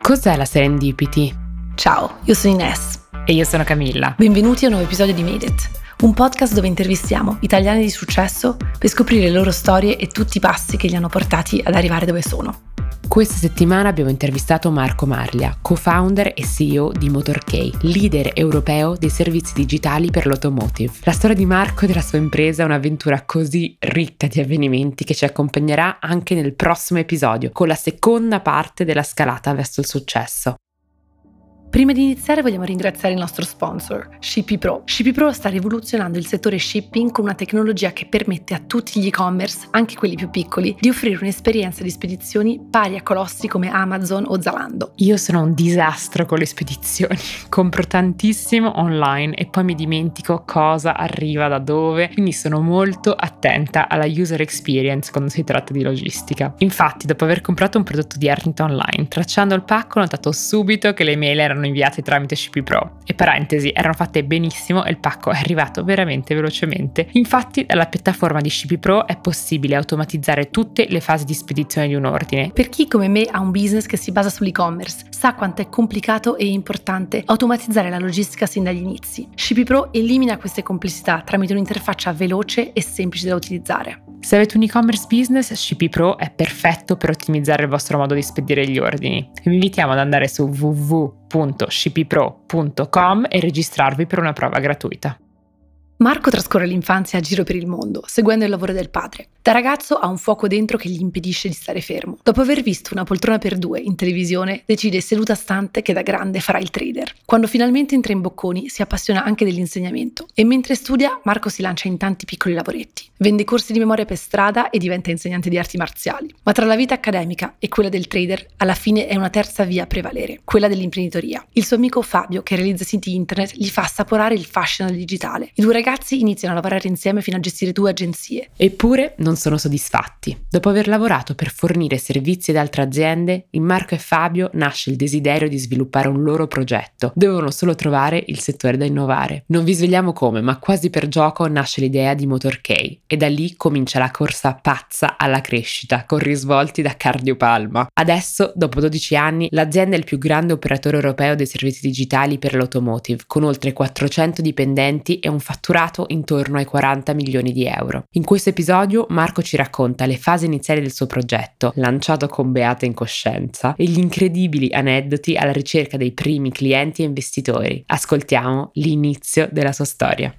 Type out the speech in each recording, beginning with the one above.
Cos'è la serendipity? Ciao, io sono Ines. E io sono Camilla. Benvenuti a un nuovo episodio di Made It, un podcast dove intervistiamo italiani di successo per scoprire le loro storie e tutti i passi che li hanno portati ad arrivare dove sono. Questa settimana abbiamo intervistato Marco Marlia, co-founder e CEO di MotorK, leader europeo dei servizi digitali per l'automotive. La storia di Marco e della sua impresa è un'avventura così ricca di avvenimenti che ci accompagnerà anche nel prossimo episodio, con la seconda parte della scalata verso il successo. Prima di iniziare vogliamo ringraziare il nostro sponsor, Shippy Pro. Shippy Pro sta rivoluzionando il settore shipping con una tecnologia che permette a tutti gli e-commerce, anche quelli più piccoli, di offrire un'esperienza di spedizioni pari a colossi come Amazon o Zalando. Io sono un disastro con le spedizioni, compro tantissimo online e poi mi dimentico cosa arriva da dove, quindi sono molto attenta alla user experience quando si tratta di logistica. Infatti, dopo aver comprato un prodotto di Arlington Online, tracciando il pacco ho notato subito che le mail erano erano inviate tramite CP Pro. E parentesi, erano fatte benissimo e il pacco è arrivato veramente velocemente. Infatti, dalla piattaforma di CP Pro è possibile automatizzare tutte le fasi di spedizione di un ordine. Per chi come me ha un business che si basa sull'e-commerce, sa quanto è complicato e importante automatizzare la logistica sin dagli inizi. CP Pro elimina queste complessità tramite un'interfaccia veloce e semplice da utilizzare. Se avete un e-commerce business, CP Pro è perfetto per ottimizzare il vostro modo di spedire gli ordini. Vi invitiamo ad andare su www.cppro.com e registrarvi per una prova gratuita. Marco trascorre l'infanzia a giro per il mondo, seguendo il lavoro del padre. Da ragazzo ha un fuoco dentro che gli impedisce di stare fermo. Dopo aver visto una poltrona per due in televisione, decide seduta stante che da grande farà il trader. Quando finalmente entra in Bocconi, si appassiona anche dell'insegnamento e mentre studia, Marco si lancia in tanti piccoli lavoretti. Vende corsi di memoria per strada e diventa insegnante di arti marziali. Ma tra la vita accademica e quella del trader, alla fine è una terza via a prevalere, quella dell'imprenditoria. Il suo amico Fabio, che realizza siti internet, gli fa assaporare il fascino del digitale. I due ragazzi iniziano a lavorare insieme fino a gestire due agenzie. Eppure non sono soddisfatti. Dopo aver lavorato per fornire servizi ad altre aziende, in Marco e Fabio nasce il desiderio di sviluppare un loro progetto. Dovevano solo trovare il settore da innovare. Non vi svegliamo come, ma quasi per gioco nasce l'idea di MotorK e da lì comincia la corsa pazza alla crescita, con risvolti da cardiopalma. Adesso, dopo 12 anni, l'azienda è il più grande operatore europeo dei servizi digitali per l'automotive, con oltre 400 dipendenti e un fatturato intorno ai 40 milioni di euro. In questo episodio Marco ci racconta le fasi iniziali del suo progetto, lanciato con beata incoscienza, e gli incredibili aneddoti alla ricerca dei primi clienti e investitori. Ascoltiamo l'inizio della sua storia.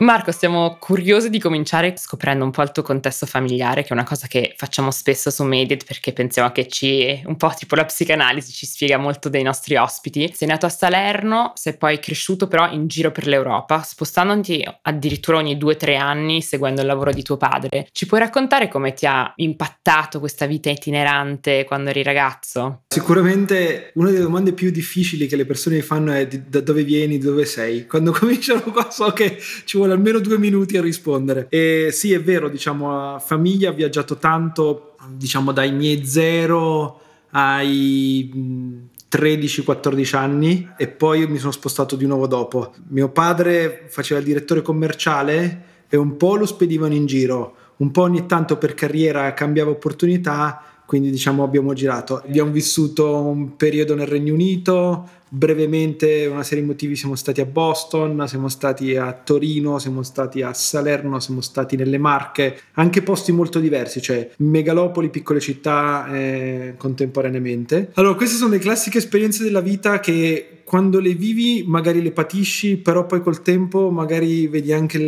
Marco, siamo curiosi di cominciare scoprendo un po' il tuo contesto familiare, che è una cosa che facciamo spesso su Medit perché pensiamo che ci, un po' tipo la psicanalisi, ci spiega molto dei nostri ospiti. Sei nato a Salerno, sei poi cresciuto però in giro per l'Europa, spostandoti addirittura ogni due o tre anni seguendo il lavoro di tuo padre. Ci puoi raccontare come ti ha impattato questa vita itinerante quando eri ragazzo? Sicuramente una delle domande più difficili che le persone fanno è da dove vieni, dove sei. Quando cominciano qua so che ci vuole almeno due minuti a rispondere. E sì, è vero, diciamo, a famiglia ho viaggiato tanto, diciamo, dai miei zero ai 13-14 anni e poi mi sono spostato di nuovo dopo. Mio padre faceva il direttore commerciale e un po' lo spedivano in giro, un po' ogni tanto per carriera cambiava opportunità, quindi diciamo abbiamo girato. Abbiamo vissuto un periodo nel Regno Unito, brevemente una serie di motivi siamo stati a Boston, siamo stati a Torino, siamo stati a Salerno, siamo stati nelle Marche, anche posti molto diversi, cioè megalopoli, piccole città eh, contemporaneamente. Allora, queste sono le classiche esperienze della vita che quando le vivi magari le patisci, però poi col tempo magari vedi anche il,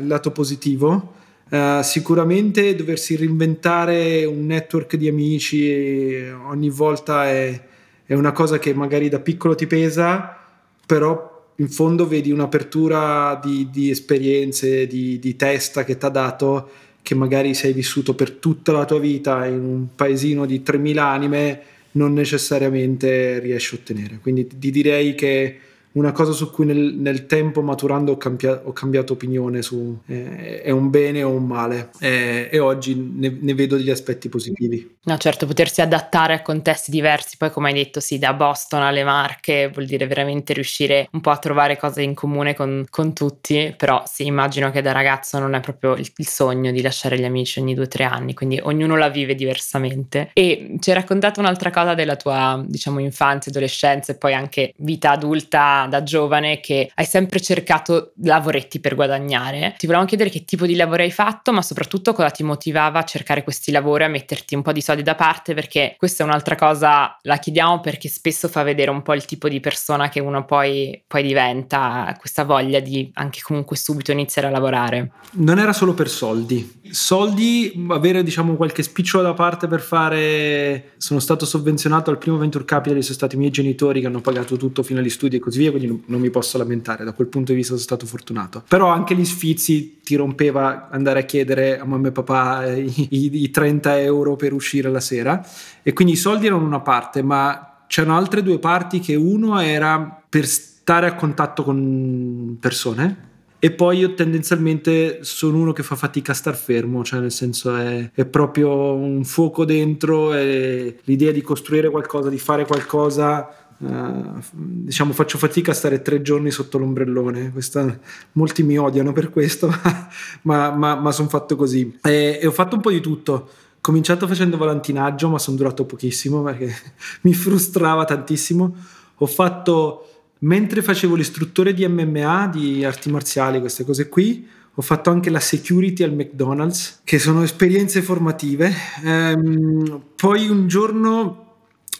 il lato positivo. Uh, sicuramente doversi reinventare un network di amici ogni volta è, è una cosa che magari da piccolo ti pesa, però in fondo vedi un'apertura di, di esperienze, di, di testa che ti ha dato, che magari sei vissuto per tutta la tua vita in un paesino di 3.000 anime, non necessariamente riesci a ottenere. Quindi ti direi che una cosa su cui nel, nel tempo maturando ho, cambia, ho, cambiato opinione su eh, è un bene o un male eh, e oggi ne, ne, vedo degli aspetti positivi. No, certo, potersi adattare a contesti diversi, poi come hai detto, sì, da Boston alle Marche vuol dire veramente riuscire un po' a trovare cose in comune con, con tutti, però sì, immagino che da ragazzo non è proprio il, il sogno di lasciare gli amici ogni due o tre anni, quindi ognuno la vive diversamente. E ci hai raccontato un'altra cosa della tua, diciamo, infanzia, adolescenza e poi anche vita adulta da giovane che hai sempre cercato lavoretti per guadagnare. Ti volevamo chiedere che tipo di lavoro hai fatto, ma soprattutto cosa ti motivava a cercare questi lavori, a metterti un po' di soldi da parte, perché questa è un'altra cosa, la chiediamo perché spesso fa vedere un po' il tipo di persona che uno poi, poi diventa, questa voglia di anche comunque subito iniziare a lavorare. Non era solo per soldi. Soldi, avere diciamo qualche spicciolo da parte per fare... Sono stato sovvenzionato al primo Venture Capital, sono stati i miei genitori che hanno pagato tutto fino agli studi e così via, quindi non mi posso lamentare, da quel punto di vista sono stato fortunato. Però anche gli sfizi ti rompeva andare a chiedere a mamma e papà eh, i, i 30 euro per uscire la sera e quindi i soldi erano una parte, ma c'erano altre due parti che uno era per stare a contatto con persone e poi io tendenzialmente sono uno che fa fatica a star fermo, cioè nel senso è, è proprio un fuoco dentro e l'idea di costruire qualcosa, di fare qualcosa Uh, diciamo faccio fatica a stare tre giorni sotto l'ombrellone. Questa, molti mi odiano per questo ma, ma, ma sono fatto così. E, e, ho fatto un po' di tutto. Ho cominciato facendo volantinaggio ma sono durato pochissimo perché mi frustrava tantissimo. Ho fatto mentre facevo l'istruttore di MMA di arti marziali queste cose qui ho fatto anche la security al McDonald's che sono esperienze formative. Ehm, poi un giorno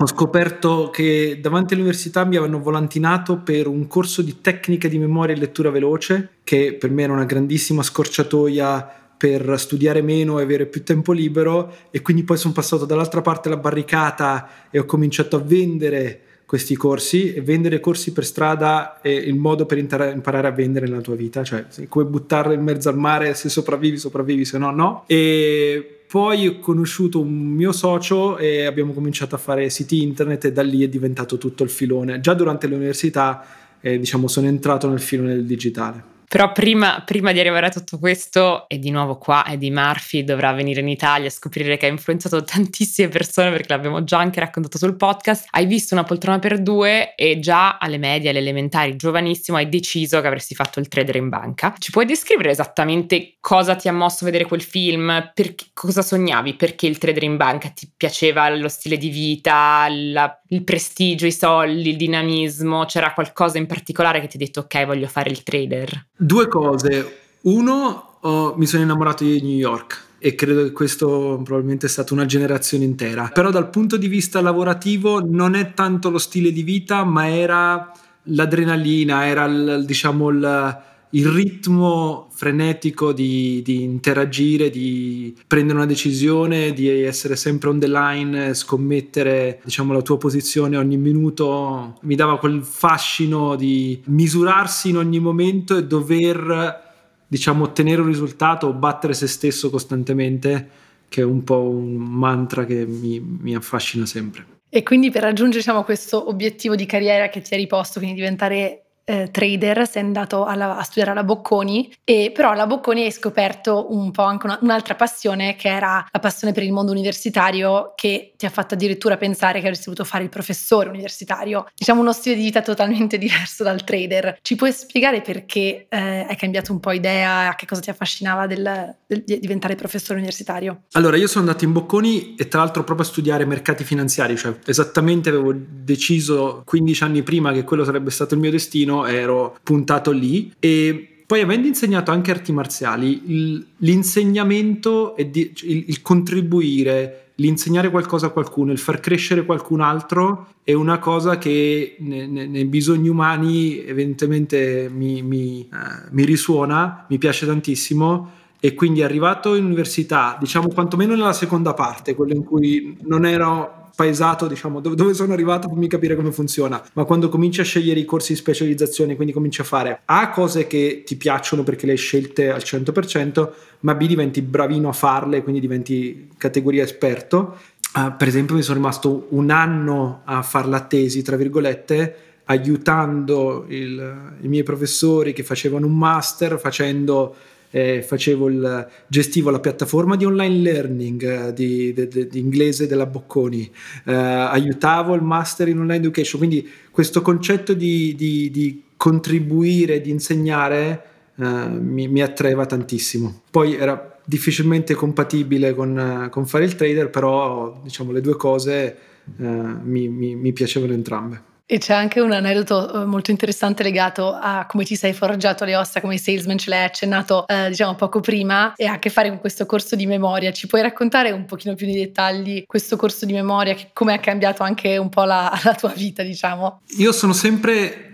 ho scoperto che davanti all'università mi avevano volantinato per un corso di tecnica di memoria e lettura veloce, che per me era una grandissima scorciatoia per studiare meno e avere più tempo libero e quindi poi sono passato dall'altra parte della barricata e ho cominciato a vendere questi corsi e vendere corsi per strada è il modo per imparare a vendere nella tua vita, cioè come buttarlo in mezzo al mare, se sopravvivi sopravvivi, se no no. E poi ho conosciuto un mio socio e abbiamo cominciato a fare siti internet e da lì è diventato tutto il filone. Già durante l'università eh, diciamo, sono entrato nel filone del digitale. Però prima, prima, di arrivare a tutto questo, e di nuovo qua Eddie Murphy dovrà venire in Italia e scoprire che ha influenzato tantissime persone perché l'abbiamo già anche raccontato sul podcast. Hai visto una poltrona per due e già alle medie, alle elementari, giovanissimo, hai deciso che avresti fatto il trader in banca. Ci puoi descrivere esattamente cosa ti ha mosso a vedere quel film? Perché, cosa sognavi? Perché il trader in banca ti piaceva lo stile di vita, la, il prestigio, i soldi, il dinamismo? C'era qualcosa in particolare che ti ha detto ok, voglio fare il trader? Due cose. Uno, oh, mi sono innamorato di New York e credo che questo probabilmente è stata una generazione intera. Però dal punto di vista lavorativo non è tanto lo stile di vita, ma era l'adrenalina, era il, diciamo il, il ritmo frenetico di, di, interagire, di prendere una decisione, di essere sempre on the line, scommettere diciamo, la tua posizione ogni minuto, mi dava quel fascino di misurarsi in ogni momento e dover diciamo, ottenere un risultato o battere se stesso costantemente, che è un po' un mantra che mi, mi affascina sempre. E quindi per raggiungere diciamo, questo obiettivo di carriera che ti hai riposto, quindi diventare eh, trader, sei andato alla, a studiare alla Bocconi, e però alla Bocconi hai scoperto un po' anche una, un'altra passione che era la passione per il mondo universitario che ti ha fatto addirittura pensare che avresti voluto fare il professore universitario. Diciamo uno stile di vita totalmente diverso dal trader. Ci puoi spiegare perché eh, hai cambiato un po' idea, a che cosa ti affascinava del, del, di diventare professore universitario? Allora, io sono andato in Bocconi e tra l'altro proprio a studiare mercati finanziari, cioè esattamente avevo deciso 15 anni prima che quello sarebbe stato il mio destino ero puntato lì. E poi avendo insegnato anche arti marziali, l'insegnamento e di, il, contribuire, l'insegnare qualcosa a qualcuno, il far crescere qualcun altro è una cosa che nei, nei bisogni umani evidentemente mi, mi, uh, mi risuona, mi piace tantissimo e quindi arrivato in università, diciamo quantomeno nella seconda parte, quella in cui non ero paesato, diciamo, dove, dove sono arrivato, fammi capire come funziona. Ma quando cominci a scegliere i corsi di specializzazione, quindi cominci a fare A cose che ti piacciono perché le hai scelte al 100%, ma B diventi bravino a farle, quindi diventi categoria esperto. Uh, per esempio, mi sono rimasto un anno a fare la tesi, tra virgolette, aiutando il, i miei professori che facevano un master, facendo eh, il, gestivo la piattaforma di online learning eh, di, di, di, inglese della Bocconi, eh, aiutavo il master in online education, quindi questo concetto di, di contribuire, di insegnare eh, mi, mi, attraeva tantissimo. Poi era difficilmente compatibile con, con fare il trader, però diciamo le due cose eh, mi, mi, mi piacevano entrambe. E c'è anche un aneddoto eh, molto interessante legato a come ti sei forgiato le ossa come salesman, ce l'hai accennato eh, diciamo poco prima e ha a che fare con questo corso di memoria. Ci puoi raccontare un pochino più di dettagli questo corso di memoria, come ha cambiato anche un po' la, la tua vita, diciamo? Io sono sempre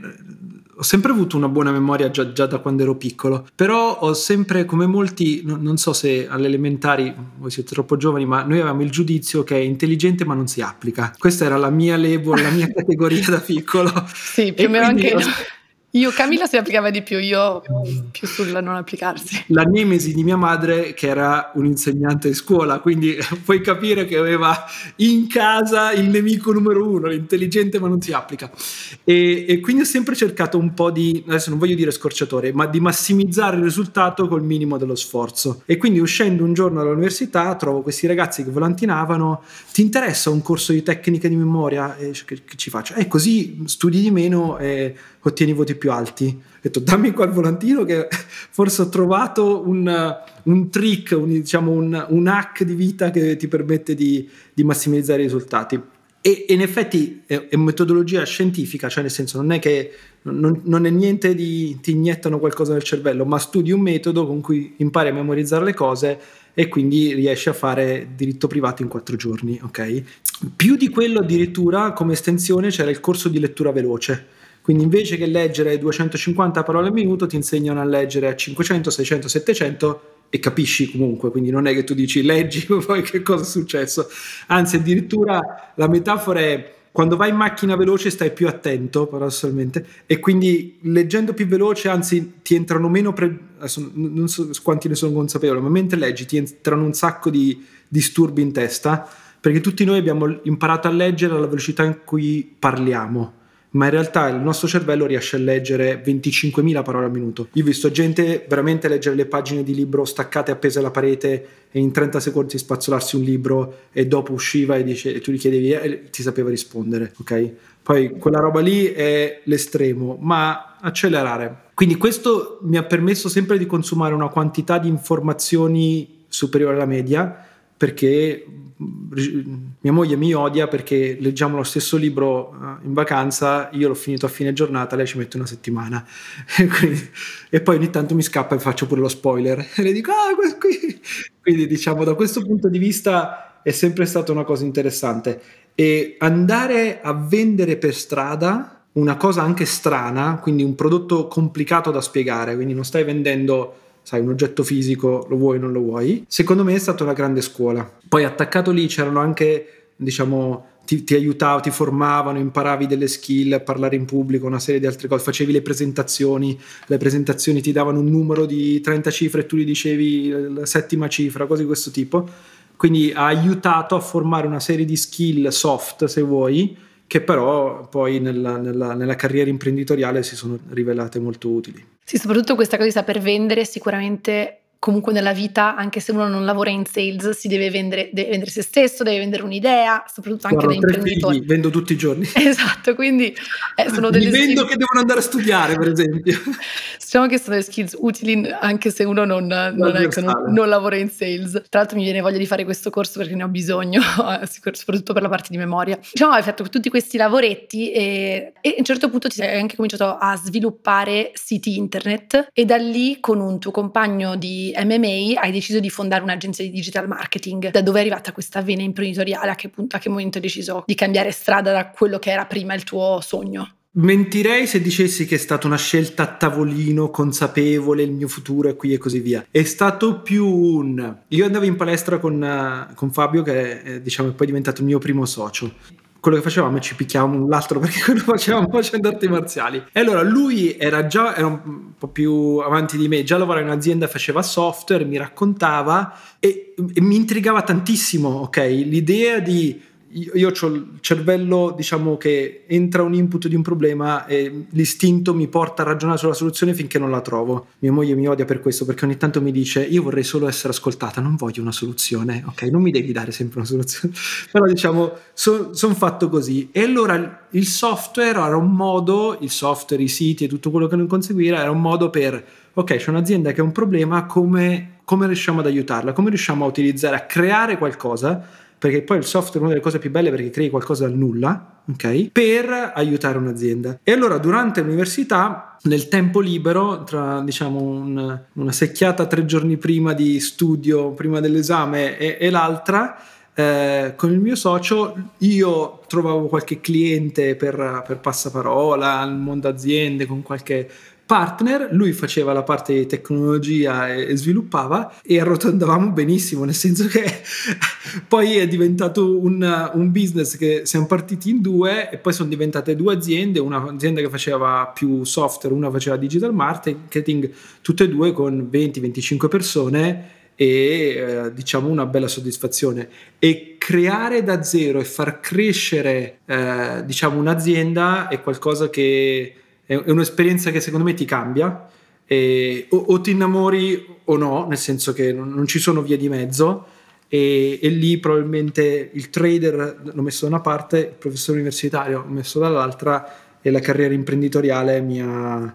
ho sempre avuto una buona memoria già, già, da quando ero piccolo, però ho sempre, come molti, no, non so se alle elementari, voi siete troppo giovani, ma noi avevamo il giudizio che è intelligente ma non si applica. Questa era la mia label, la mia categoria da piccolo. Sì, più o meno anche... Io io, Camilla si applicava di più, io più sulla non applicarsi. La nemesi di mia madre, che era un insegnante di scuola, quindi puoi capire che aveva in casa il nemico numero uno, l'intelligente ma non si applica. E, e quindi ho sempre cercato un po' di, adesso non voglio dire scorciatore, ma di massimizzare il risultato col minimo dello sforzo. E quindi uscendo un giorno dall'università trovo questi ragazzi che volantinavano, ti interessa un corso di tecnica di memoria? E che, che ci faccio? E così studi di meno e ottieni voti più alti. Ho detto dammi qua il volantino che forse ho trovato un, un trick, un, diciamo un, un, hack di vita che ti permette di, di massimizzare i risultati. E, in effetti è, è, metodologia scientifica, cioè nel senso non è che non, non, è niente di ti iniettano qualcosa nel cervello, ma studi un metodo con cui impari a memorizzare le cose e quindi riesci a fare diritto privato in quattro giorni, ok? Più di quello addirittura come estensione c'era il corso di lettura veloce quindi invece che leggere 250 parole al minuto ti insegnano a leggere a 500, 600, 700 e capisci comunque, quindi non è che tu dici leggi poi che cosa è successo, anzi addirittura la metafora è quando vai in macchina veloce stai più attento paradossalmente e quindi leggendo più veloce anzi ti entrano meno, pre- non so quanti ne sono consapevole, ma mentre leggi ti entrano un sacco di disturbi in testa perché tutti noi abbiamo imparato a leggere alla velocità in cui parliamo ma in realtà il nostro cervello riesce a leggere 25.000 parole al minuto. Io ho visto gente veramente leggere le pagine di libro staccate appese alla parete e in 30 secondi spazzolarsi un libro e dopo usciva e, dice, e tu gli chiedevi e ti sapeva rispondere, ok? Poi quella roba lì è l'estremo, ma accelerare. Quindi questo mi ha permesso sempre di consumare una quantità di informazioni superiore alla media perché mia moglie mi odia perché leggiamo lo stesso libro eh, in vacanza, io l'ho finito a fine giornata, lei ci mette una settimana. E, quindi, e poi ogni tanto mi scappa e faccio pure lo spoiler. E le dico ah qui quindi diciamo da questo punto di vista è sempre stata una cosa interessante. E andare a vendere per strada una cosa anche strana, quindi un prodotto complicato da spiegare, quindi non stai vendendo sai, un oggetto fisico lo vuoi o non lo vuoi. Secondo me è stata una grande scuola. Poi attaccato lì c'erano anche, diciamo, ti, ti aiutavano, ti formavano, imparavi delle skill, parlare in pubblico, una serie di altre cose, facevi le presentazioni, le presentazioni ti davano un numero di 30 cifre e tu gli dicevi la settima cifra, cose di questo tipo. Quindi ha aiutato a formare una serie di skill soft, se vuoi, che però poi nella, nella, nella, carriera imprenditoriale si sono rivelate molto utili. Sì, soprattutto questa cosa di saper vendere sicuramente comunque nella vita, anche se uno non lavora in sales, si deve vendere, deve vendere se stesso, deve vendere un'idea, soprattutto anche da imprenditore. Figli, vendo tutti i giorni. Esatto, quindi eh, sono delle Mi vendo che devono andare a studiare, per esempio. diciamo che sono delle skills utili anche se uno non, non, ecco, non, non, lavora in sales. Tra l'altro mi viene voglia di fare questo corso perché ne ho bisogno, soprattutto per la parte di memoria. Diciamo, hai fatto tutti questi lavoretti e, e a un certo punto ti sei anche cominciato a sviluppare siti internet e da lì con un tuo compagno di MMA hai deciso di fondare un'agenzia di digital marketing. Da dove è arrivata questa vena imprenditoriale? A che punto, a che momento hai deciso di cambiare strada da quello che era prima il tuo sogno? Mentirei se dicessi che è stata una scelta a tavolino, consapevole, il mio futuro è qui e così via. È stato più un... Io andavo in palestra con, uh, con Fabio, che è, diciamo, è poi diventato il mio primo socio quello che facevamo è ci picchiavamo un l'altro perché quello facevamo facendo arti marziali. E allora lui era già era un po' più avanti di me, già lavorava in un'azienda, faceva software, mi raccontava e, e mi intrigava tantissimo, ok? L'idea di io, ho il cervello, diciamo che entra un input di un problema e l'istinto mi porta a ragionare sulla soluzione finché non la trovo. Mia moglie mi odia per questo perché ogni tanto mi dice io vorrei solo essere ascoltata, non voglio una soluzione, ok? Non mi devi dare sempre una soluzione. Però diciamo, sono son fatto così. E allora il software era un modo, il software, i siti e tutto quello che non conseguire era un modo per, ok, c'è un'azienda che ha un problema, come, come riusciamo ad aiutarla? Come riusciamo a utilizzare, a creare qualcosa? Perché poi il software è una delle cose più belle perché crei qualcosa dal nulla, ok? Per aiutare un'azienda. E allora durante l'università, nel tempo libero, tra diciamo un, una secchiata tre giorni prima di studio, prima dell'esame e, e l'altra, eh, con il mio socio io trovavo qualche cliente per, per passaparola, al mondo aziende, con qualche partner, lui faceva la parte di tecnologia e, sviluppava e arrotondavamo benissimo, nel senso che poi è diventato un, un, business che siamo partiti in due e poi sono diventate due aziende, una azienda che faceva più software, una faceva digital marketing, tutte e due con 20-25 persone e eh, diciamo una bella soddisfazione. E creare da zero e far crescere eh, diciamo un'azienda è qualcosa che è, un'esperienza che secondo me ti cambia. E, o, o, ti innamori o no, nel senso che non, non ci sono vie di mezzo. E, e, lì probabilmente il trader l'ho messo da una parte, il professore universitario l'ho messo dall'altra e la carriera imprenditoriale mi ha,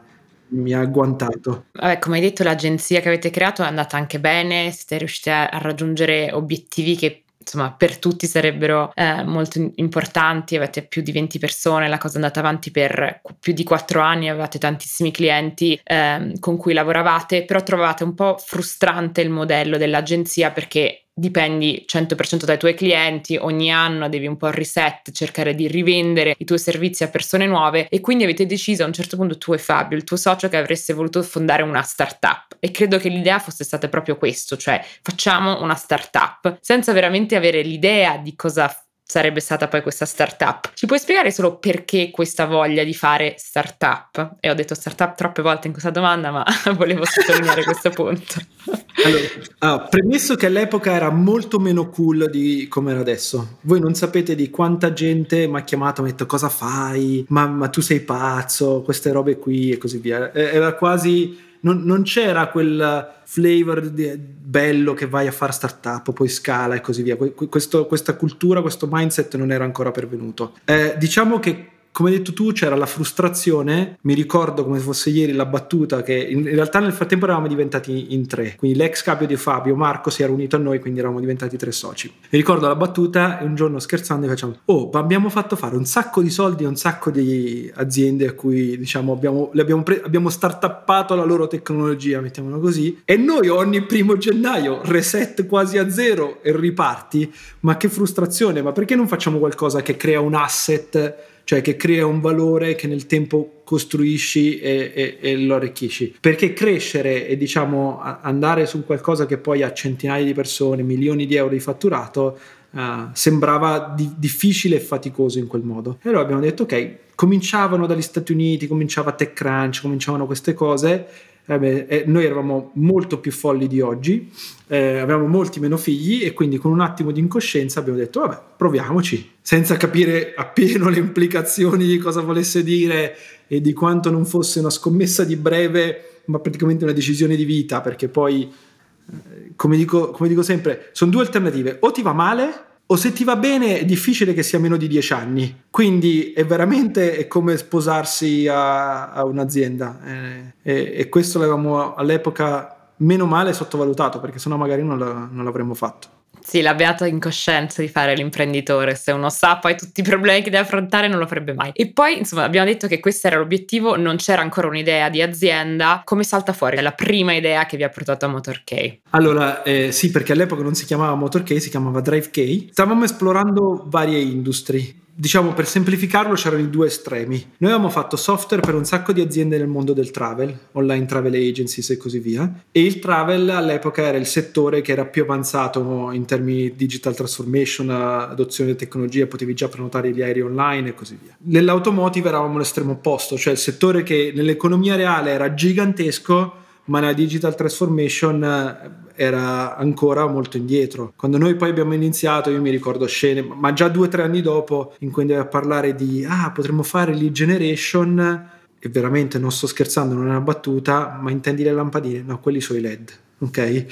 mi ha agguantato. Vabbè, come hai detto, l'agenzia che avete creato è andata anche bene, siete riusciti a raggiungere obiettivi che insomma per tutti sarebbero eh, molto importanti, avete più di 20 persone, la cosa è andata avanti per più di 4 anni, avevate tantissimi clienti eh, con cui lavoravate, però trovate un po' frustrante il modello dell'agenzia perché dipendi 100% dai tuoi clienti, ogni anno devi un po' reset, cercare di rivendere i tuoi servizi a persone nuove e quindi avete deciso a un certo punto tu e Fabio, il tuo socio, che avreste voluto fondare una startup. E credo che l'idea fosse stata proprio questo, cioè facciamo una startup senza veramente avere l'idea di cosa sarebbe stata poi questa startup. Ci puoi spiegare solo perché questa voglia di fare startup? E ho detto startup troppe volte in questa domanda, ma volevo sottolineare questo punto. Allora, ah, premesso che all'epoca era molto meno cool di come era adesso. Voi non sapete di quanta gente mi ha chiamato, mi ha detto cosa fai, ma, ma tu sei pazzo, queste robe qui e così via. Era quasi non, non c'era quel flavor di, bello che vai a fare startup, poi scala e così via. Questo, questa cultura, questo mindset non era ancora pervenuto. Eh, diciamo che come hai detto tu, c'era la frustrazione. Mi ricordo come fosse ieri la battuta che in realtà nel frattempo eravamo diventati in tre. Quindi l'ex capo di Fabio, Marco, si era unito a noi, quindi eravamo diventati tre soci. Mi ricordo la battuta e un giorno scherzando facciamo: Oh, abbiamo fatto fare un sacco di soldi a un sacco di aziende a cui diciamo abbiamo, abbiamo, pre- abbiamo startuppato la loro tecnologia, mettiamola così. E noi ogni primo gennaio reset quasi a zero e riparti. Ma che frustrazione! Ma perché non facciamo qualcosa che crea un asset? Cioè che crea un valore che nel tempo costruisci e, e, e lo arricchisci. Perché crescere e diciamo andare su qualcosa che poi ha centinaia di persone, milioni di euro di fatturato, uh, sembrava di, difficile e faticoso in quel modo. E allora abbiamo detto ok, cominciavano dagli Stati Uniti, cominciava TechCrunch, cominciavano queste cose eh eh, noi eravamo molto più folli di oggi, eh, avevamo molti meno figli e quindi con un attimo di incoscienza abbiamo detto vabbè proviamoci, senza capire appieno le implicazioni di cosa volesse dire e di quanto non fosse una scommessa di breve ma praticamente una decisione di vita perché poi eh, come dico, come dico sempre sono due alternative o ti va male o se ti va bene è difficile che sia meno di dieci anni. Quindi è veramente è come sposarsi a, a un'azienda. Eh, e, e, questo l'avevamo all'epoca meno male sottovalutato perché sennò magari non, la, non l'avremmo fatto. Sì, la beata incoscienza di fare l'imprenditore, se uno sa poi tutti i problemi che deve affrontare non lo farebbe mai. E poi, insomma, abbiamo detto che questo era l'obiettivo, non c'era ancora un'idea di azienda. Come salta fuori? La prima idea che vi ha portato a MotorK? Allora, eh, sì, perché all'epoca non si chiamava MotorK, si chiamava DriveK. Stavamo esplorando varie industrie diciamo per semplificarlo c'erano i due estremi. Noi avevamo fatto software per un sacco di aziende nel mondo del travel, online travel agencies e così via, e il travel all'epoca era il settore che era più avanzato in termini di digital transformation, adozione di tecnologie, potevi già prenotare gli aerei online e così via. Nell'automotive eravamo l'estremo opposto, cioè il settore che nell'economia reale era gigantesco, ma la digital transformation eh, era ancora molto indietro. Quando noi poi abbiamo iniziato, io mi ricordo scene, ma già due o tre anni dopo, in cui andava a parlare di, ah, potremmo fare lead generation, e veramente non sto scherzando, non è una battuta, ma intendi le lampadine? No, quelli sono i LED, ok?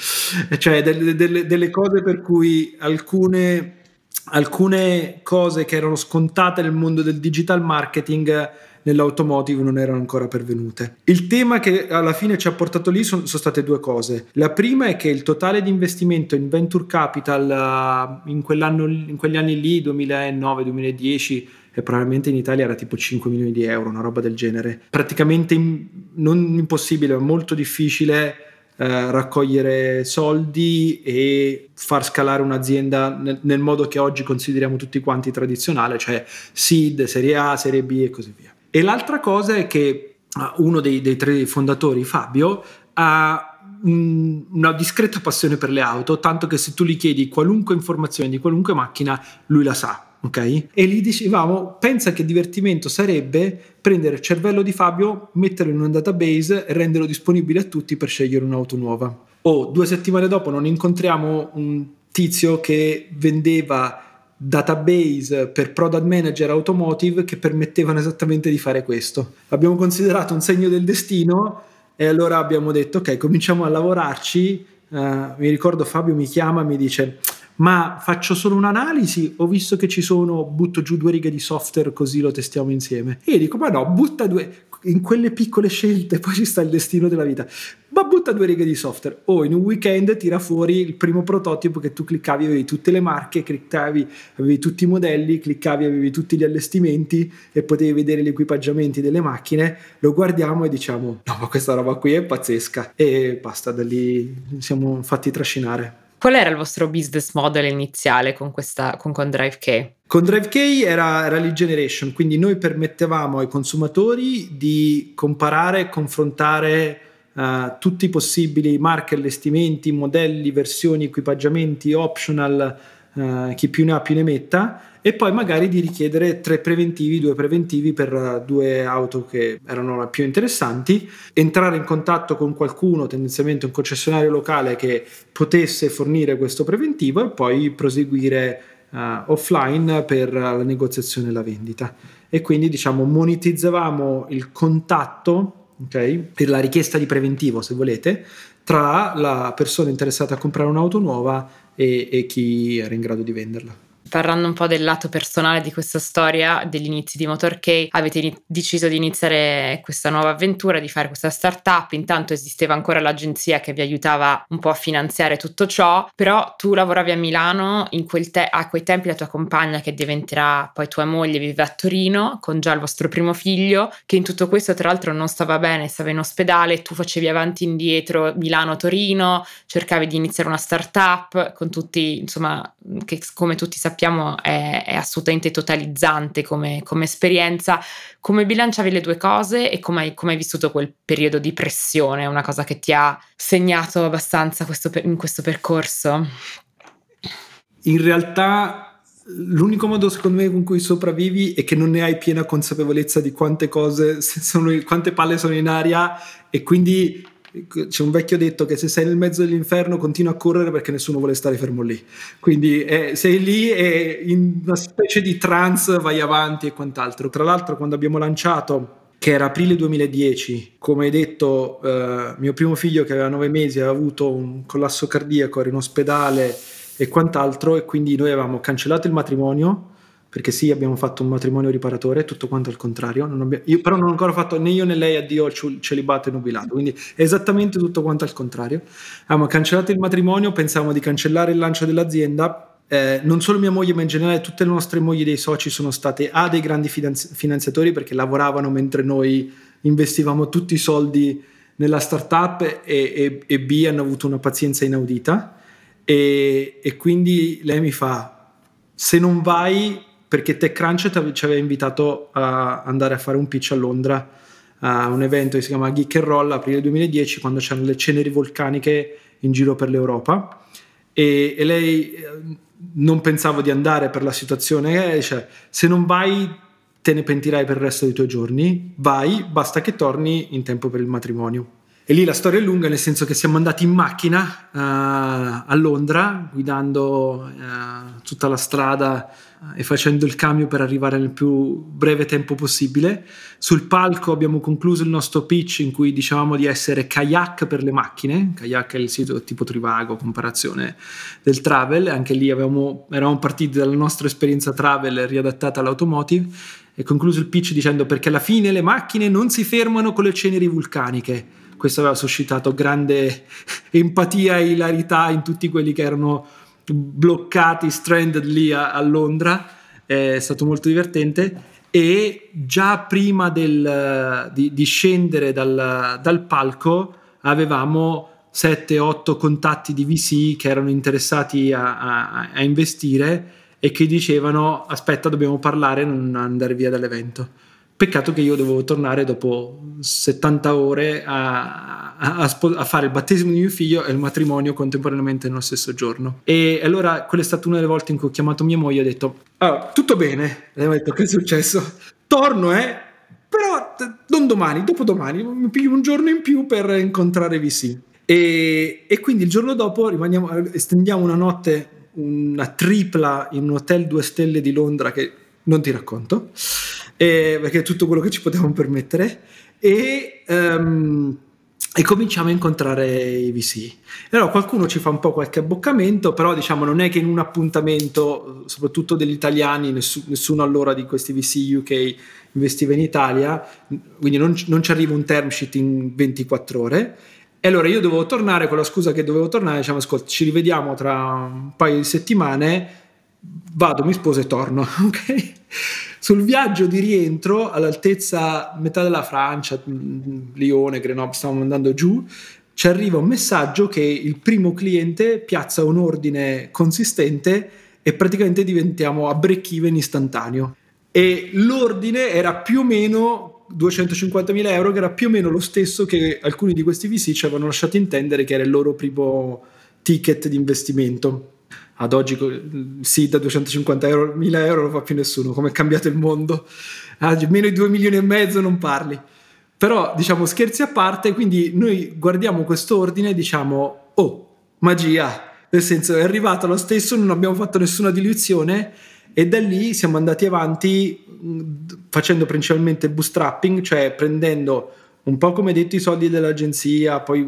Cioè delle, delle, delle cose per cui alcune alcune cose che erano scontate nel mondo del digital marketing nell'automotive non erano ancora pervenute. Il tema che alla fine ci ha portato lì sono, sono state due cose. La prima è che il totale di investimento in venture capital uh, in, in, quegli anni lì, 2009-2010, e probabilmente in Italia era tipo 5 milioni di euro, una roba del genere. Praticamente non impossibile, ma molto difficile eh, raccogliere soldi e far scalare un'azienda nel, nel, modo che oggi consideriamo tutti quanti tradizionale, cioè seed, serie A, serie B e così via. E l'altra cosa è che uh, uno dei, dei tre fondatori, Fabio, ha una discreta passione per le auto, tanto che se tu gli chiedi qualunque informazione di qualunque macchina, lui la sa ok? E gli dicevamo, pensa che divertimento sarebbe prendere il cervello di Fabio, metterlo in un database e renderlo disponibile a tutti per scegliere un'auto nuova. O due settimane dopo non incontriamo un tizio che vendeva database per product manager automotive che permettevano esattamente di fare questo. L'abbiamo considerato un segno del destino e allora abbiamo detto ok, cominciamo a lavorarci. Uh, mi ricordo Fabio mi chiama e mi dice ma faccio solo un'analisi ho visto che ci sono, butto giù due righe di software così lo testiamo insieme. E io dico, ma no, butta due, in quelle piccole scelte poi ci sta il destino della vita. Ma butta due righe di software. O in un weekend tira fuori il primo prototipo che tu cliccavi, avevi tutte le marche, cliccavi, avevi tutti i modelli, cliccavi, avevi tutti gli allestimenti e potevi vedere gli equipaggiamenti delle macchine. Lo guardiamo e diciamo, no, ma questa roba qui è pazzesca. E basta, da lì siamo fatti trascinare. Qual era il vostro business model iniziale con, questa, con, con DriveK? Con DriveK era, era lead generation, quindi noi permettevamo ai consumatori di comparare e confrontare uh, tutti i possibili marche, allestimenti, modelli, versioni, equipaggiamenti, optional, uh, chi più ne ha più ne metta e poi magari di richiedere tre preventivi, due preventivi per eh, due auto che erano più interessanti, entrare in contatto con qualcuno, tendenzialmente un concessionario locale che potesse fornire questo preventivo e poi proseguire uh, offline per la negoziazione e la vendita. E quindi diciamo monetizzavamo il contatto okay, per la richiesta di preventivo, se volete, tra la persona interessata a comprare un'auto nuova e, e chi era in grado di venderla parlando un po' del lato personale di questa storia, degli inizi di MotorK, avete in- deciso di iniziare questa nuova avventura, di fare questa startup. Intanto esisteva ancora l'agenzia che vi aiutava un po' a finanziare tutto ciò, però tu lavoravi a Milano, te- a quei tempi la tua compagna che diventerà poi tua moglie vive a Torino con già il vostro primo figlio, che in tutto questo tra l'altro non stava bene, stava in ospedale, tu facevi avanti e indietro Milano-Torino, cercavi di iniziare una startup con tutti, insomma, che come tutti sappiamo sappiamo è, è assolutamente totalizzante come, come, esperienza. Come bilanciavi le due cose e come, hai vissuto quel periodo di pressione? Una cosa che ti ha segnato abbastanza questo, in questo percorso? In realtà l'unico modo secondo me con cui sopravvivi è che non ne hai piena consapevolezza di quante cose sono, quante palle sono in aria e quindi c'è un vecchio detto che se sei nel mezzo dell'inferno continua a correre perché nessuno vuole stare fermo lì. Quindi eh, sei lì e in una specie di trance vai avanti e quant'altro. Tra l'altro quando abbiamo lanciato che era aprile 2010, come hai detto, eh, mio primo figlio che aveva nove mesi aveva avuto un collasso cardiaco, era in ospedale e quant'altro e quindi noi avevamo cancellato il matrimonio perché sì, abbiamo fatto un matrimonio riparatore, tutto quanto al contrario. Abbiamo, io, però non ho ancora fatto né io né lei addio al celibato e nubilato, quindi è esattamente tutto quanto al contrario. Abbiamo cancellato il matrimonio, pensavamo di cancellare il lancio dell'azienda. Eh, non solo mia moglie, ma in generale tutte le nostre mogli dei soci sono state A dei grandi finanzi- finanziatori perché lavoravano mentre noi investivamo tutti i soldi nella startup e, e, e B hanno avuto una pazienza inaudita. E, e quindi lei mi fa: Se non vai perché TechCrunch ci aveva invitato a andare a fare un pitch a Londra a un evento che si chiama Geek and Roll aprile 2010 quando c'erano le ceneri vulcaniche in giro per l'Europa. E, e lei eh, non pensavo di andare per la situazione dice se non vai te ne pentirai per il resto dei tuoi giorni. Vai basta che torni in tempo per il matrimonio. E lì la storia è lunga, nel senso che siamo andati in macchina uh, a Londra, guidando uh, tutta la strada e facendo il cambio per arrivare nel più breve tempo possibile. Sul palco abbiamo concluso il nostro pitch in cui dicevamo di essere kayak per le macchine. Kayak è il sito tipo Trivago, comparazione del travel. Anche lì avevamo, eravamo partiti dalla nostra esperienza travel riadattata all'automotive e concluso il pitch dicendo perché alla fine le macchine non si fermano con le ceneri vulcaniche questo aveva suscitato grande empatia e ilarità in tutti quelli che erano bloccati, stranded lì a, a Londra, è stato molto divertente. E già prima del, di, di, scendere dal, dal palco avevamo 7-8 contatti di VC che erano interessati a, a, a, investire e che dicevano aspetta dobbiamo parlare non andare via dall'evento Peccato che io dovevo tornare dopo 70 ore a, a, a, fare il battesimo di mio figlio e il matrimonio contemporaneamente nello stesso giorno. E allora quella è stata una delle volte in cui ho chiamato mia moglie e ho detto: oh, Tutto bene? E ho detto: Che è successo? Torno, eh? Però non domani, dopodomani, mi piglio un giorno in più per incontrare VC. E, e quindi il giorno dopo estendiamo una notte, una tripla in un hotel due stelle di Londra che non ti racconto eh, perché è tutto quello che ci potevamo permettere, e, um, e cominciamo a incontrare i VC. Allora qualcuno ci fa un po' qualche abboccamento, però diciamo non è che in un appuntamento, soprattutto degli italiani, nessuno, nessuno allora di questi VC UK investiva in Italia, quindi non, non ci arriva un term sheet in 24 ore. E allora io dovevo tornare con la scusa che dovevo tornare, diciamo ascolta, ci rivediamo tra un paio di settimane, vado, mi sposo e torno, ok? Sul viaggio di rientro all'altezza metà della Francia, Lione, Grenoble, stavamo andando giù, ci arriva un messaggio che il primo cliente piazza un ordine consistente e praticamente diventiamo a break even istantaneo. E l'ordine era più o meno 250.000 euro, che era più o meno lo stesso che alcuni di questi VC ci avevano lasciato intendere che era il loro primo ticket di investimento ad oggi sì da 250 euro, 1000 euro lo fa più nessuno, come è cambiato il mondo, ah, meno di 2 milioni e mezzo non parli. Però diciamo scherzi a parte, quindi noi guardiamo questo ordine e diciamo oh, magia, nel senso è arrivato lo stesso, non abbiamo fatto nessuna diluizione e da lì siamo andati avanti facendo principalmente bootstrapping, cioè prendendo un po' come detto i soldi dell'agenzia, poi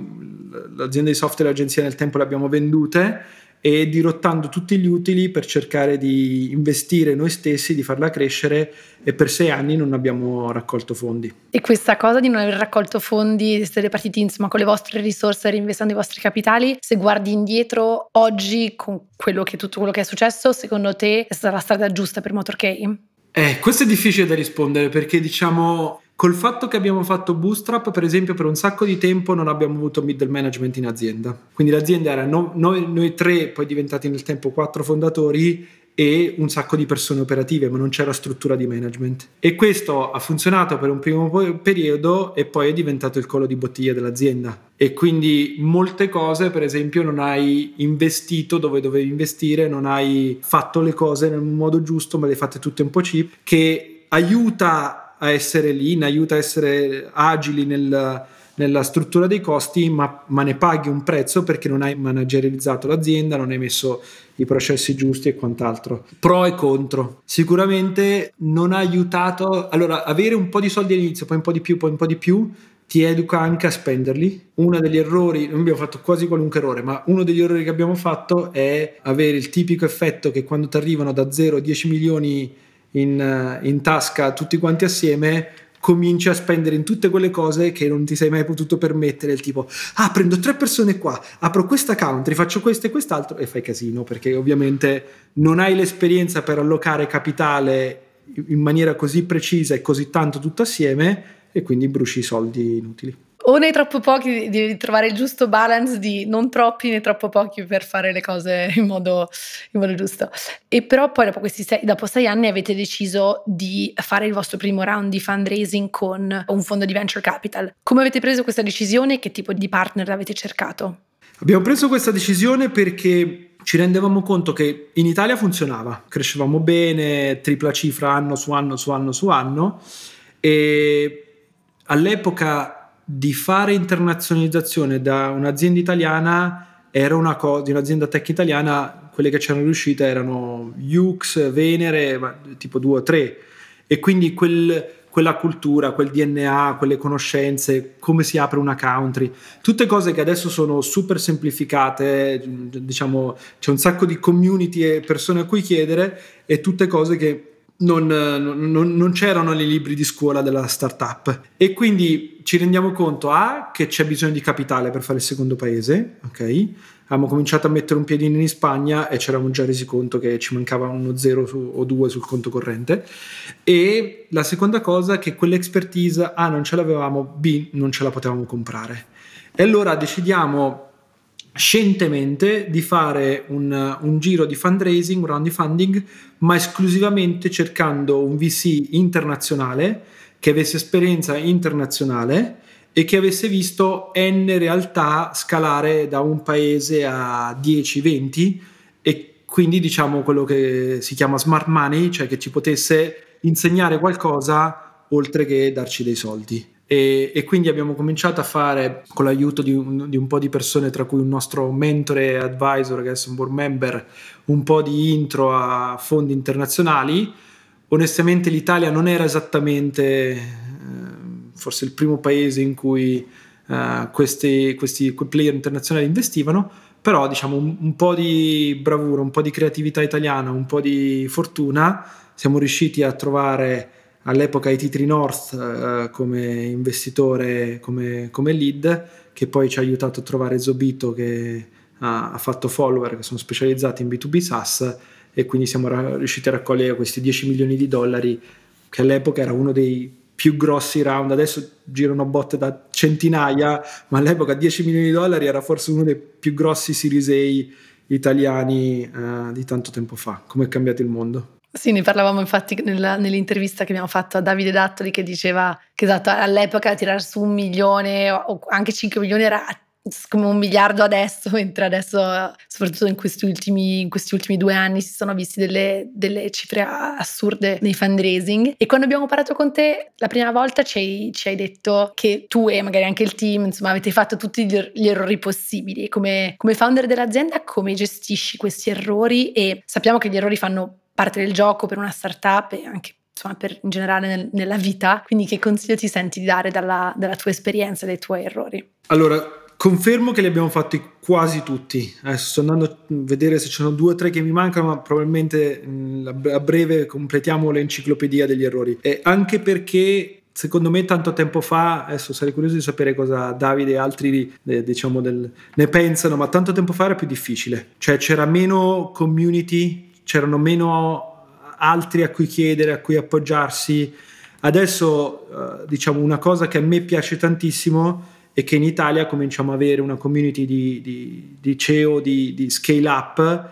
l'azienda di software e l'agenzia nel tempo le abbiamo vendute e dirottando tutti gli utili per cercare di investire noi stessi, di farla crescere e per sei anni non abbiamo raccolto fondi. E questa cosa di non aver raccolto fondi, siete partiti insomma con le vostre risorse, reinvestendo i vostri capitali, se guardi indietro oggi con quello che, tutto quello che è successo, secondo te è stata la strada giusta per Motorkey? Eh, questo è difficile da rispondere perché diciamo Col fatto che abbiamo fatto Bootstrap, per esempio, per un sacco di tempo non abbiamo avuto middle management in azienda. Quindi l'azienda era no, noi, noi, tre, poi diventati nel tempo quattro fondatori e un sacco di persone operative, ma non c'era struttura di management. E questo ha funzionato per un primo periodo e poi è diventato il collo di bottiglia dell'azienda. E quindi molte cose, per esempio, non hai investito dove dovevi investire, non hai fatto le cose nel modo giusto, ma le hai fatte tutte un po' cheap, che aiuta a essere lean, aiuta a essere agili nel, nella struttura dei costi, ma, ma, ne paghi un prezzo perché non hai managerializzato l'azienda, non hai messo i processi giusti e quant'altro. Pro e contro. Sicuramente non ha aiutato. Allora, avere un po' di soldi all'inizio, poi un po' di più, poi un po' di più, ti educa anche a spenderli. Uno degli errori, non abbiamo fatto quasi qualunque errore, ma uno degli errori che abbiamo fatto è avere il tipico effetto che quando ti arrivano da 0 a 10 milioni in, eh, in tasca tutti quanti assieme cominci a spendere in tutte quelle cose che non ti sei mai potuto permettere, il tipo, ah, prendo tre persone qua, apro questa country, faccio questo e quest'altro e fai casino perché ovviamente non hai l'esperienza per allocare capitale in maniera così precisa e così tanto tutto assieme e quindi bruci soldi inutili o nei troppo pochi devi trovare il giusto balance di non troppi né troppo pochi per fare le cose in modo, in modo giusto. E però poi dopo, questi sei, dopo sei anni avete deciso di fare il vostro primo round di fundraising con un fondo di venture capital. Come avete preso questa decisione e che tipo di partner avete cercato? Abbiamo preso questa decisione perché ci rendevamo conto che in Italia funzionava, crescevamo bene, tripla cifra anno su anno su anno su anno e all'epoca di fare internazionalizzazione da un'azienda italiana era una cosa, di un'azienda tech italiana, quelle che c'erano riuscite erano Ux, Venere, tipo due o tre. E quindi quel, quella cultura, quel DNA, quelle conoscenze, come si apre una country, tutte cose che adesso sono super semplificate, diciamo c'è un sacco di community e persone a cui chiedere e tutte cose che non, non, non, c'erano nei libri di scuola della startup. E quindi ci rendiamo conto A che c'è bisogno di capitale per fare il secondo paese, ok? Abbiamo cominciato a mettere un piedino in Spagna e ci eravamo già resi conto che ci mancava uno zero su, o due sul conto corrente. E la seconda cosa è che quell'expertise A non ce l'avevamo, B non ce la potevamo comprare. E allora decidiamo scientemente di fare un, un, giro di fundraising, un round di funding, ma esclusivamente cercando un VC internazionale che avesse esperienza internazionale e che avesse visto N realtà scalare da un paese a 10-20 e quindi diciamo quello che si chiama smart money, cioè che ci potesse insegnare qualcosa oltre che darci dei soldi. E, e, quindi abbiamo cominciato a fare con l'aiuto di un, di un, po' di persone, tra cui un nostro mentore e advisor, che è un board member, un po' di intro a fondi internazionali. Onestamente l'Italia non era esattamente eh, forse il primo paese in cui eh, questi, questi player internazionali investivano, però diciamo un, un po' di bravura, un po' di creatività italiana, un po' di fortuna, siamo riusciti a trovare all'epoca IT3 North eh, come investitore, come, come, lead, che poi ci ha aiutato a trovare Zobito che ha, ha, fatto follower che sono specializzati in B2B SaaS e quindi siamo ra- riusciti a raccogliere questi 10 milioni di dollari che all'epoca era uno dei più grossi round, adesso girano botte da centinaia, ma all'epoca 10 milioni di dollari era forse uno dei più grossi Series A italiani eh, di tanto tempo fa. Come è cambiato il mondo? Sì, ne parlavamo infatti nella, nell'intervista che abbiamo fatto a Davide Dattoli che diceva che esatto, all'epoca tirare su un milione o anche 5 milioni era come un miliardo adesso, mentre adesso, soprattutto in questi ultimi, in questi ultimi due anni, si sono visti delle, delle, cifre assurde nei fundraising. E quando abbiamo parlato con te la prima volta ci hai, ci hai, detto che tu e magari anche il team, insomma, avete fatto tutti gli, er-, errori possibili. Come, come founder dell'azienda, come gestisci questi errori? E sappiamo che gli errori fanno parte del gioco per una startup e anche insomma, per, in generale nel, nella vita. Quindi che consiglio ti senti di dare dalla, dalla tua esperienza e dai tuoi errori? Allora, Confermo che li abbiamo fatti quasi tutti. Adesso sto andando a vedere se ci sono due o tre che mi mancano, ma probabilmente a breve completiamo l'enciclopedia degli errori. E anche perché secondo me tanto tempo fa, adesso sarei curioso di sapere cosa Davide e altri eh, diciamo del, ne pensano, ma tanto tempo fa era più difficile. Cioè c'era meno community c'erano meno altri a cui chiedere, a cui appoggiarsi. Adesso, eh, diciamo, una cosa che a me piace tantissimo è che in Italia cominciamo ad avere una community di, di, di CEO, di, di scale up,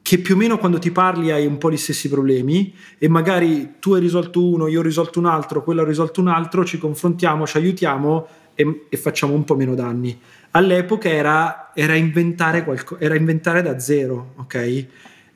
che più o meno quando ti parli hai un po' gli stessi problemi e magari tu hai risolto uno, io ho risolto un altro, quello ha risolto un altro, ci confrontiamo, ci aiutiamo e, e facciamo un po' meno danni. All'epoca era, era, inventare, qualco, era inventare da zero, ok?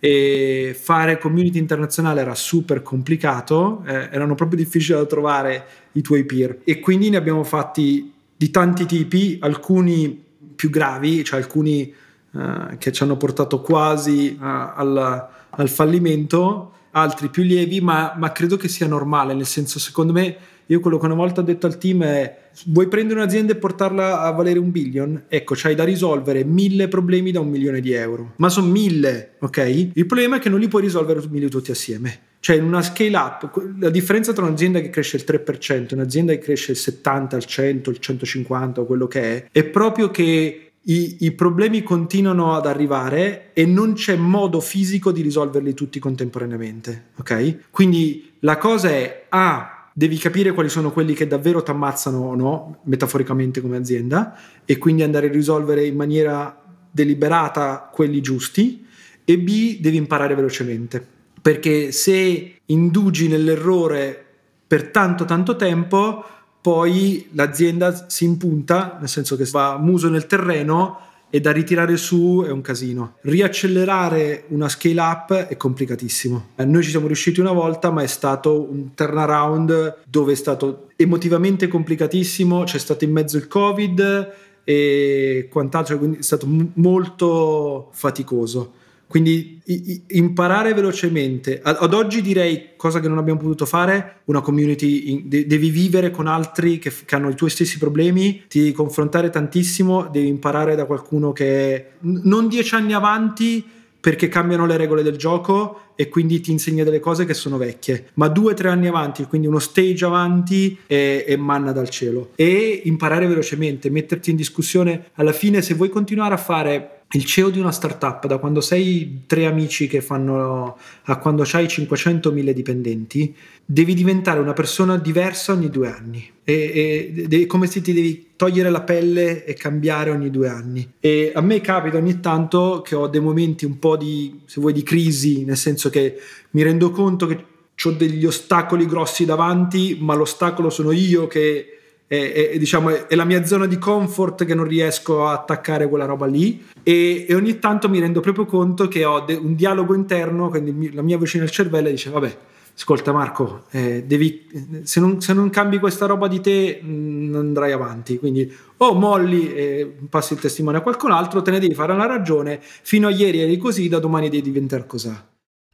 E fare community internazionale era super complicato, eh, erano proprio difficili da trovare i tuoi peer. E quindi ne abbiamo fatti di tanti tipi, alcuni più gravi, cioè alcuni eh, che ci hanno portato quasi a, al, al, fallimento, altri più lievi, ma, ma credo che sia normale, nel senso secondo me io quello che una volta ho detto al team è vuoi prendere un'azienda e portarla a valere un billion? Ecco, c'hai da risolvere mille problemi da un milione di euro. Ma sono mille, ok? Il problema è che non li puoi risolvere mille tutti assieme. Cioè in una scale up, la differenza tra un'azienda che cresce il 3% e un'azienda che cresce il 70, il 100, il 150 o quello che è, è proprio che i, i, problemi continuano ad arrivare e non c'è modo fisico di risolverli tutti contemporaneamente, ok? Quindi la cosa è, ah, devi capire quali sono quelli che davvero ti ammazzano o no, metaforicamente come azienda, e quindi andare a risolvere in maniera deliberata quelli giusti, e B, devi imparare velocemente. Perché se indugi nell'errore per tanto tanto tempo, poi l'azienda si impunta, nel senso che va muso nel terreno e da ritirare su è un casino. Riaccelerare una scale up è complicatissimo. Eh, noi ci siamo riusciti una volta, ma è stato un turnaround dove è stato emotivamente complicatissimo, c'è stato in mezzo il Covid e quant'altro, quindi è stato molto faticoso. Quindi i, imparare velocemente. Ad, ad, oggi direi cosa che non abbiamo potuto fare, una community, in, de, devi vivere con altri che, che, hanno i tuoi stessi problemi, ti devi confrontare tantissimo, devi imparare da qualcuno che è non dieci anni avanti perché cambiano le regole del gioco e quindi ti insegna delle cose che sono vecchie, ma due o tre anni avanti, quindi uno stage avanti è, è manna dal cielo. E imparare velocemente, metterti in discussione. Alla fine, se vuoi continuare a fare il CEO di una startup, da quando sei tre amici che fanno a quando hai 500.000 dipendenti, devi diventare una persona diversa ogni due anni. È come se ti devi togliere la pelle e cambiare ogni due anni. E a me capita ogni tanto che ho dei momenti un po' di, se vuoi, di crisi, nel senso che mi rendo conto che ho degli ostacoli grossi davanti, ma l'ostacolo sono io che è, è, diciamo, è, la mia zona di comfort che non riesco a attaccare quella roba lì. E, e ogni tanto mi rendo proprio conto che ho de- un dialogo interno, quindi la mia vicina al cervello dice vabbè, ascolta Marco, eh, devi, se, non, se, non, cambi questa roba di te non mm, andrai avanti, quindi o molli e passi il testimone a qualcun altro, te ne devi fare una ragione, fino a ieri eri così, da domani devi diventare così.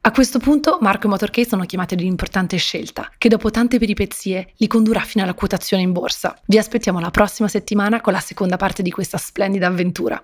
A questo punto Marco e Motorcade sono chiamati ad un'importante scelta, che dopo tante peripezie li condurrà fino alla quotazione in borsa. Vi aspettiamo la prossima settimana con la seconda parte di questa splendida avventura.